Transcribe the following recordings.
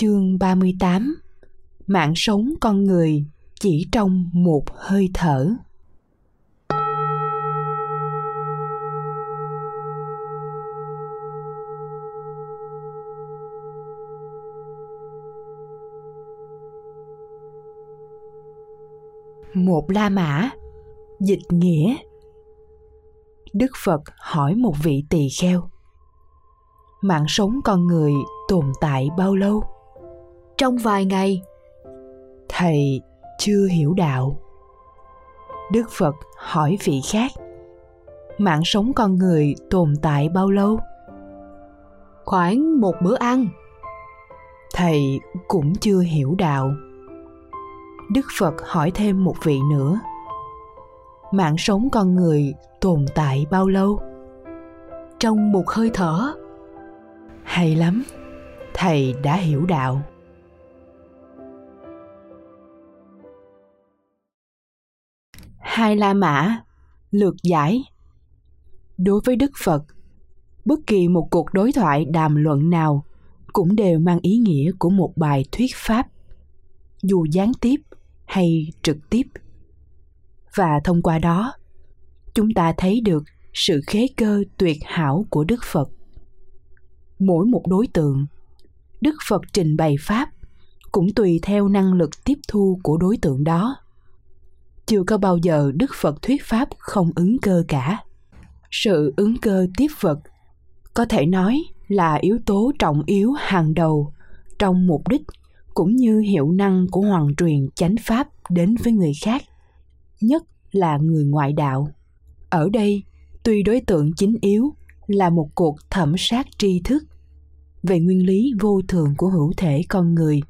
Chương 38 Mạng sống con người chỉ trong một hơi thở. Một La Mã, Dịch nghĩa Đức Phật hỏi một vị tỳ kheo, Mạng sống con người tồn tại bao lâu? Trong vài ngày Thầy chưa hiểu đạo Đức Phật hỏi vị khác Mạng sống con người tồn tại bao lâu? Khoảng một bữa ăn Thầy cũng chưa hiểu đạo Đức Phật hỏi thêm một vị nữa Mạng sống con người tồn tại bao lâu? Trong một hơi thở Hay lắm, thầy đã hiểu đạo. Hai La Mã, lược giải. Đối với Đức Phật, bất kỳ một cuộc đối thoại đàm luận nào cũng đều mang ý nghĩa của một bài thuyết pháp, dù gián tiếp hay trực tiếp. Và thông qua đó chúng ta thấy được sự khế cơ tuyệt hảo của đức phật. Mỗi một đối tượng đức phật trình bày pháp cũng tùy theo năng lực tiếp thu của đối tượng đó chưa có bao giờ đức phật thuyết pháp không ứng cơ cả. Sự ứng cơ tiếp vật có thể nói là yếu tố trọng yếu hàng đầu trong mục đích cũng như hiệu năng của hoàng truyền chánh pháp đến với người khác, nhất là người ngoại đạo. Ở đây, tuy đối tượng chính yếu là một cuộc thẩm sát tri thức về nguyên lý vô thường của hữu thể con người,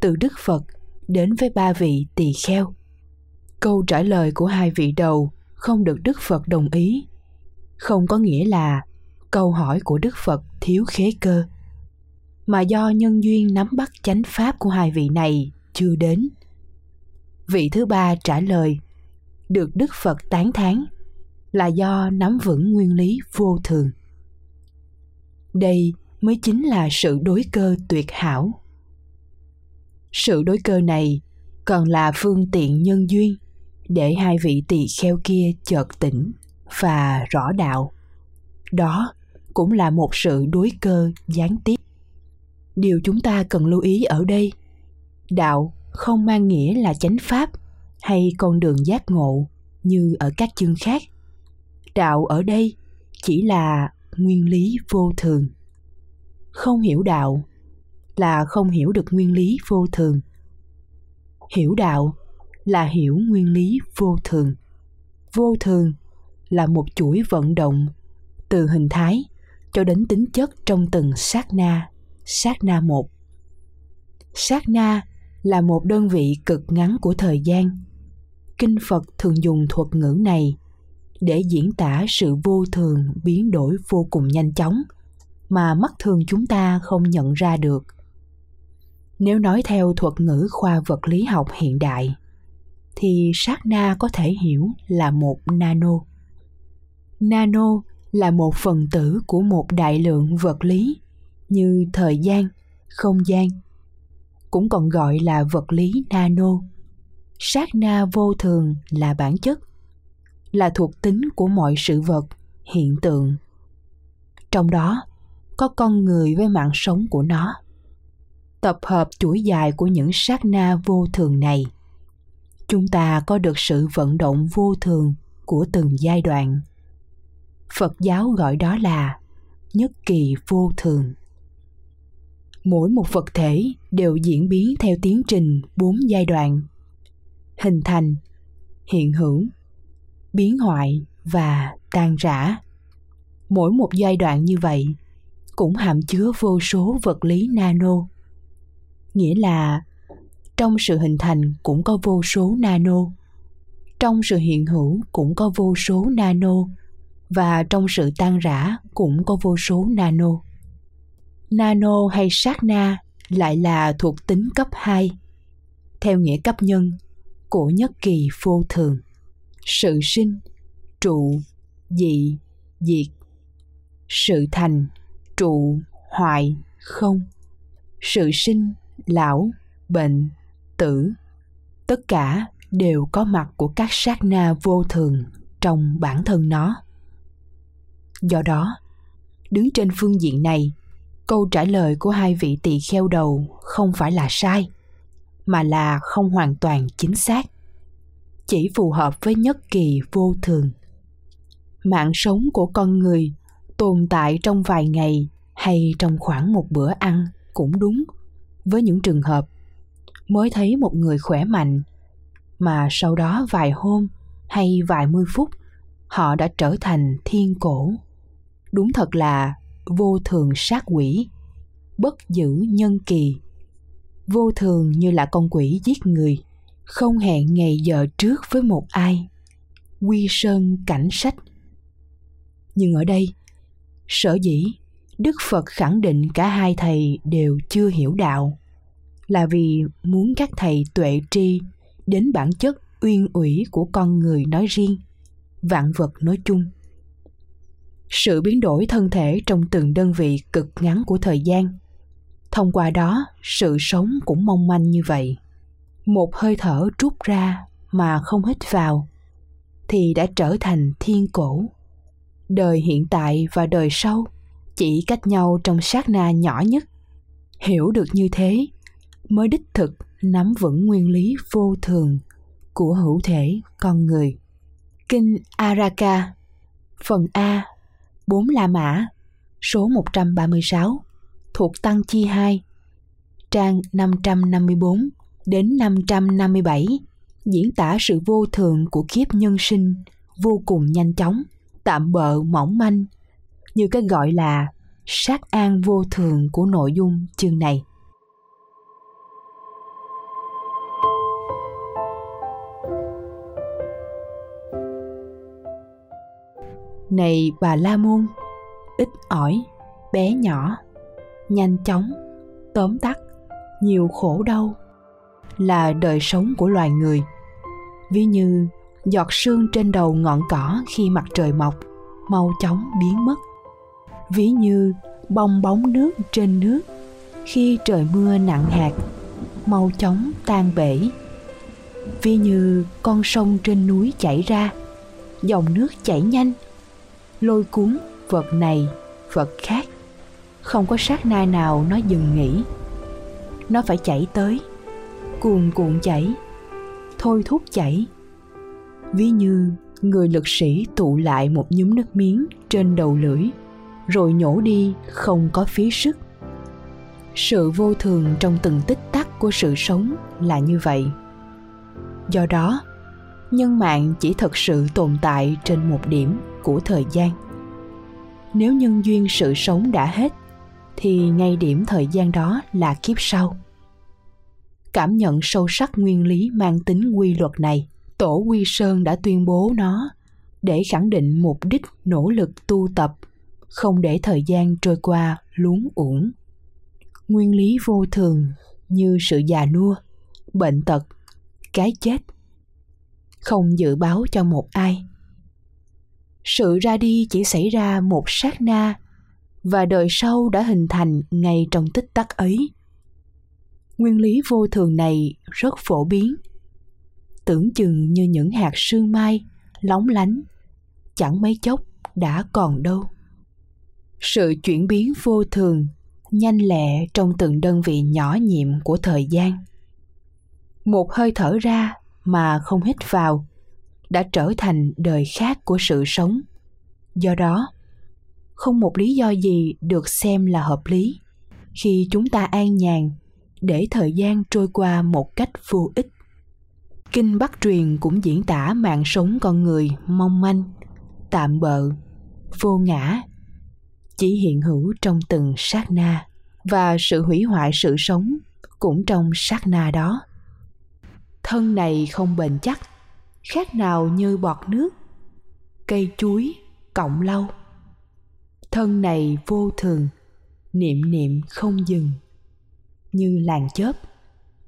từ đức phật đến với ba vị tỳ kheo câu trả lời của hai vị đầu không được đức phật đồng ý. Không có nghĩa là câu hỏi của đức phật thiếu khế cơ, mà do nhân duyên nắm bắt chánh pháp của hai vị này chưa đến. Vị thứ ba trả lời, được đức phật tán thán là do nắm vững nguyên lý vô thường. Đây mới chính là sự đối cơ tuyệt hảo. Sự đối cơ này còn là phương tiện nhân duyên để hai vị tỳ kheo kia chợt tỉnh và rõ đạo. Đó cũng là một sự đối cơ gián tiếp. Điều chúng ta cần lưu ý ở đây, đạo không mang nghĩa là chánh pháp hay con đường giác ngộ như ở các chương khác. Đạo ở đây chỉ là nguyên lý vô thường. Không hiểu đạo là không hiểu được nguyên lý vô thường. Hiểu đạo là hiểu nguyên lý vô thường. Vô thường là một chuỗi vận động từ hình thái cho đến tính chất trong từng sát na sát na một. Sát na là một đơn vị cực ngắn của thời gian. Kinh phật thường dùng thuật ngữ này để diễn tả sự vô thường biến đổi vô cùng nhanh chóng mà mắt thường chúng ta không nhận ra được. Nếu nói theo thuật ngữ khoa vật lý học hiện đại thì sát na có thể hiểu là một nano. Nano là một phần tử của một đại lượng vật lý như thời gian, không gian, cũng còn gọi là vật lý nano. Sát na vô thường là bản chất, là thuộc tính của mọi sự vật, hiện tượng. Trong đó, có con người với mạng sống của nó. Tập hợp chuỗi dài của những sát na vô thường này chúng ta có được sự vận động vô thường của từng giai đoạn. Phật giáo gọi đó là nhất kỳ vô thường. Mỗi một vật thể đều diễn biến theo tiến trình bốn giai đoạn, hình thành, hiện hữu, biến hoại và tan rã. Mỗi một giai đoạn như vậy cũng hàm chứa vô số vật lý nano, nghĩa là trong sự hình thành cũng có vô số nano. Trong sự hiện hữu cũng có vô số nano, và trong sự tan rã cũng có vô số nano. Nano hay sát na lại là thuộc tính cấp 2 theo nghĩa cấp nhân, của nhất kỳ vô thường, sự sinh, trụ, dị, diệt, sự thành, trụ, hoại, không, sự sinh, lão, bệnh tử. Tất cả đều có mặt của các sát na vô thường trong bản thân nó. Do đó, đứng trên phương diện này, câu trả lời của hai vị tỳ kheo đầu không phải là sai, mà là không hoàn toàn chính xác, chỉ phù hợp với nhất kỳ vô thường. Mạng sống của con người tồn tại trong vài ngày hay trong khoảng một bữa ăn cũng đúng với những trường hợp mới thấy một người khỏe mạnh. Mà sau đó vài hôm hay vài mươi phút, họ đã trở thành thiên cổ. Đúng thật là vô thường sát quỷ, bất giữ nhân kỳ. Vô thường như là con quỷ giết người, không hẹn ngày giờ trước với một ai. Quy sơn cảnh sách. Nhưng ở đây, sở dĩ đức phật khẳng định cả hai thầy đều chưa hiểu đạo là vì muốn các thầy tuệ tri đến bản chất uyên ủy của con người nói riêng, vạn vật nói chung. Sự biến đổi thân thể trong từng đơn vị cực ngắn của thời gian. Thông qua đó, sự sống cũng mong manh như vậy. Một hơi thở trút ra mà không hít vào thì đã trở thành thiên cổ. Đời hiện tại và đời sau chỉ cách nhau trong sát na nhỏ nhất. Hiểu được như thế mới đích thực nắm vững nguyên lý vô thường của hữu thể con người kinh araka phần a bốn la mã số 136 thuộc tăng chi 2 trang 554 đến 557 diễn tả sự vô thường của kiếp nhân sinh vô cùng nhanh chóng, tạm bợ mỏng manh, như cái gọi là sát an vô thường của nội dung chương này. Này bà La Môn, ít ỏi, bé nhỏ, nhanh chóng, tóm tắt, nhiều khổ đau là đời sống của loài người. Ví như giọt sương trên đầu ngọn cỏ khi mặt trời mọc mau chóng biến mất. Ví như bong bóng nước trên nước khi trời mưa nặng hạt mau chóng tan bể. Ví như con sông trên núi chảy ra dòng nước chảy nhanh lôi cuốn vật này, vật khác. Không có sát na nào nó dừng nghỉ. Nó phải chảy tới, cuồn cuộn chảy, thôi thúc chảy. Ví như người lực sĩ tụ lại một nhúm nước miếng trên đầu lưỡi, rồi nhổ đi không có phí sức. Sự vô thường trong từng tích tắc của sự sống là như vậy. Do đó, nhân mạng chỉ thật sự tồn tại trên một điểm của thời gian. Nếu nhân duyên sự sống đã hết, thì ngay điểm thời gian đó là kiếp sau. Cảm nhận sâu sắc nguyên lý mang tính quy luật này, tổ quy sơn đã tuyên bố nó để khẳng định mục đích nỗ lực tu tập, không để thời gian trôi qua luống uổng. Nguyên lý vô thường như sự già nua, bệnh tật, cái chết, không dự báo cho một ai sự ra đi chỉ xảy ra một sát na, và đời sau đã hình thành ngay trong tích tắc ấy. Nguyên lý vô thường này rất phổ biến. Tưởng chừng như những hạt sương mai, lóng lánh, chẳng mấy chốc đã còn đâu. Sự chuyển biến vô thường nhanh lẹ trong từng đơn vị nhỏ nhiệm của thời gian. Một hơi thở ra mà không hít vào đã trở thành đời khác của sự sống. Do đó, không một lý do gì được xem là hợp lý khi chúng ta an nhàn để thời gian trôi qua một cách vô ích. Kinh bắc truyền cũng diễn tả mạng sống con người mong manh, tạm bợ, vô ngã, chỉ hiện hữu trong từng sát na. Và sự hủy hoại sự sống cũng trong sát na đó. Thân này không bền chắc khác nào như bọt nước, cây chuối, cọng lau. Thân này vô thường, niệm niệm không dừng. Như làn chớp,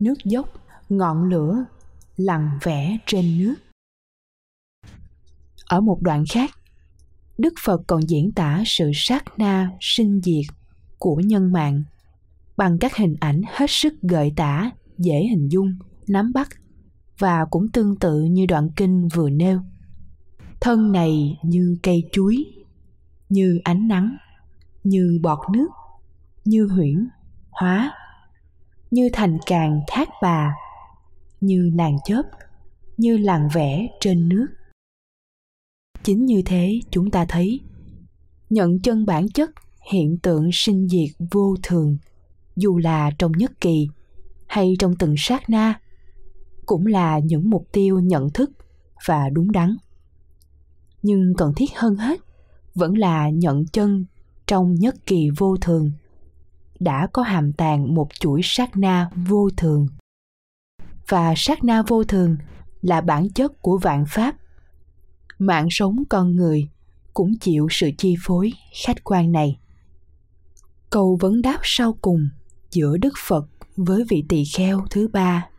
nước dốc, ngọn lửa lằn vẽ trên nước. Ở một đoạn khác, đức phật còn diễn tả sự sát na, sinh diệt của nhân mạng bằng các hình ảnh hết sức gợi tả, dễ hình dung, nắm bắt và cũng tương tự như đoạn kinh vừa nêu. Thân này như cây chuối, như ánh nắng, như bọt nước, như huyễn, hóa, như thành càng thác bà, như nàng chớp, như làng vẽ trên nước. Chính như thế chúng ta thấy, nhận chân bản chất hiện tượng sinh diệt vô thường, dù là trong nhất kỳ hay trong từng sát na cũng là những mục tiêu nhận thức và đúng đắn. Nhưng cần thiết hơn hết vẫn là nhận chân trong nhất kỳ vô thường, đã có hàm tàng một chuỗi sát na vô thường. Và sát na vô thường là bản chất của vạn pháp. Mạng sống con người cũng chịu sự chi phối khách quan này. Câu vấn đáp sau cùng giữa đức phật với vị tỳ kheo thứ ba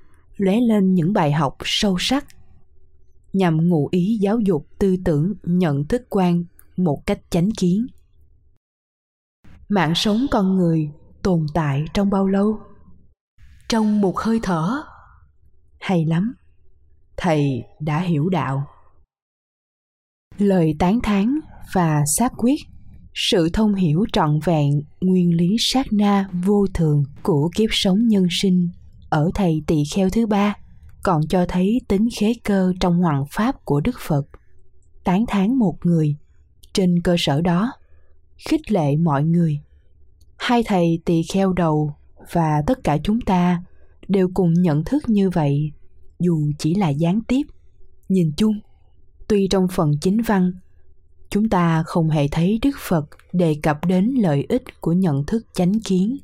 lóe lên những bài học sâu sắc. Nhằm ngụ ý giáo dục tư tưởng nhận thức quan một cách chánh kiến. Mạng sống con người tồn tại trong bao lâu? Trong một hơi thở. Hay lắm. Thầy đã hiểu đạo. Lời tán thán và xác quyết sự thông hiểu trọn vẹn nguyên lý sát na vô thường của kiếp sống nhân sinh ở thầy tỳ kheo thứ ba, còn cho thấy tính khế cơ trong hoàng pháp của đức phật. Tán thán một người, trên cơ sở đó, khích lệ mọi người. Hai thầy tỳ kheo đầu và tất cả chúng ta đều cùng nhận thức như vậy, dù chỉ là gián tiếp. Nhìn chung, tuy trong phần chính văn, chúng ta không hề thấy đức phật đề cập đến lợi ích của nhận thức chánh kiến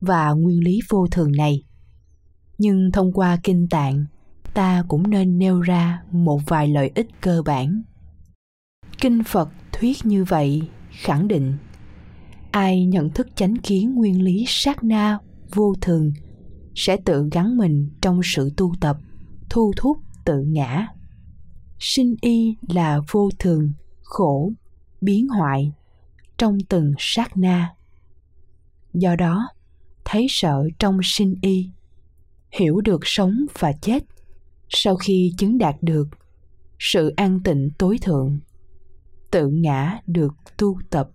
và nguyên lý vô thường này nhưng thông qua kinh tạng, ta cũng nên nêu ra một vài lợi ích cơ bản. Kinh phật thuyết như vậy, khẳng định, ai nhận thức chánh kiến nguyên lý sát na vô thường sẽ tự gắn mình trong sự tu tập, thu thúc tự ngã. Sinh y là vô thường, khổ, biến hoại trong từng sát na. Do đó, thấy sợ trong sinh y hiểu được sống và chết. Sau khi chứng đạt được sự an tịnh tối thượng, tự ngã được tu tập.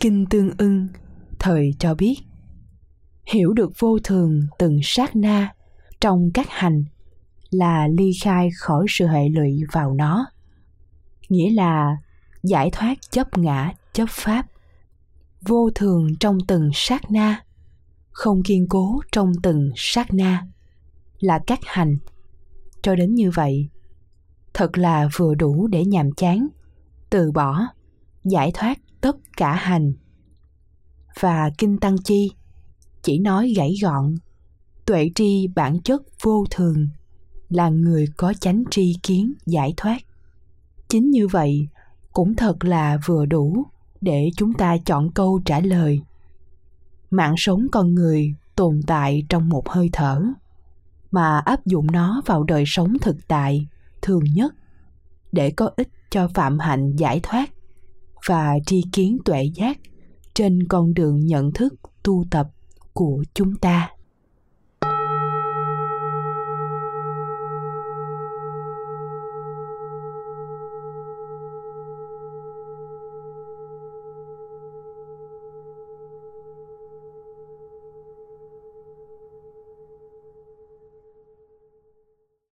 Kinh tương ưng thời cho biết, hiểu được vô thường từng sát na trong các hành là ly khai khỏi sự hệ lụy vào nó, nghĩa là giải thoát chấp ngã, chấp pháp. Vô thường trong từng sát na không kiên cố trong từng sát na là các hành. Cho đến như vậy, thật là vừa đủ để nhàm chán, từ bỏ, giải thoát tất cả hành. Và kinh tăng chi chỉ nói gãy gọn, tuệ tri bản chất vô thường là người có chánh tri kiến giải thoát. Chính như vậy cũng thật là vừa đủ để chúng ta chọn câu trả lời mạng sống con người tồn tại trong một hơi thở, mà áp dụng nó vào đời sống thực tại thường nhất để có ích cho phạm hạnh giải thoát và tri kiến tuệ giác trên con đường nhận thức tu tập của chúng ta.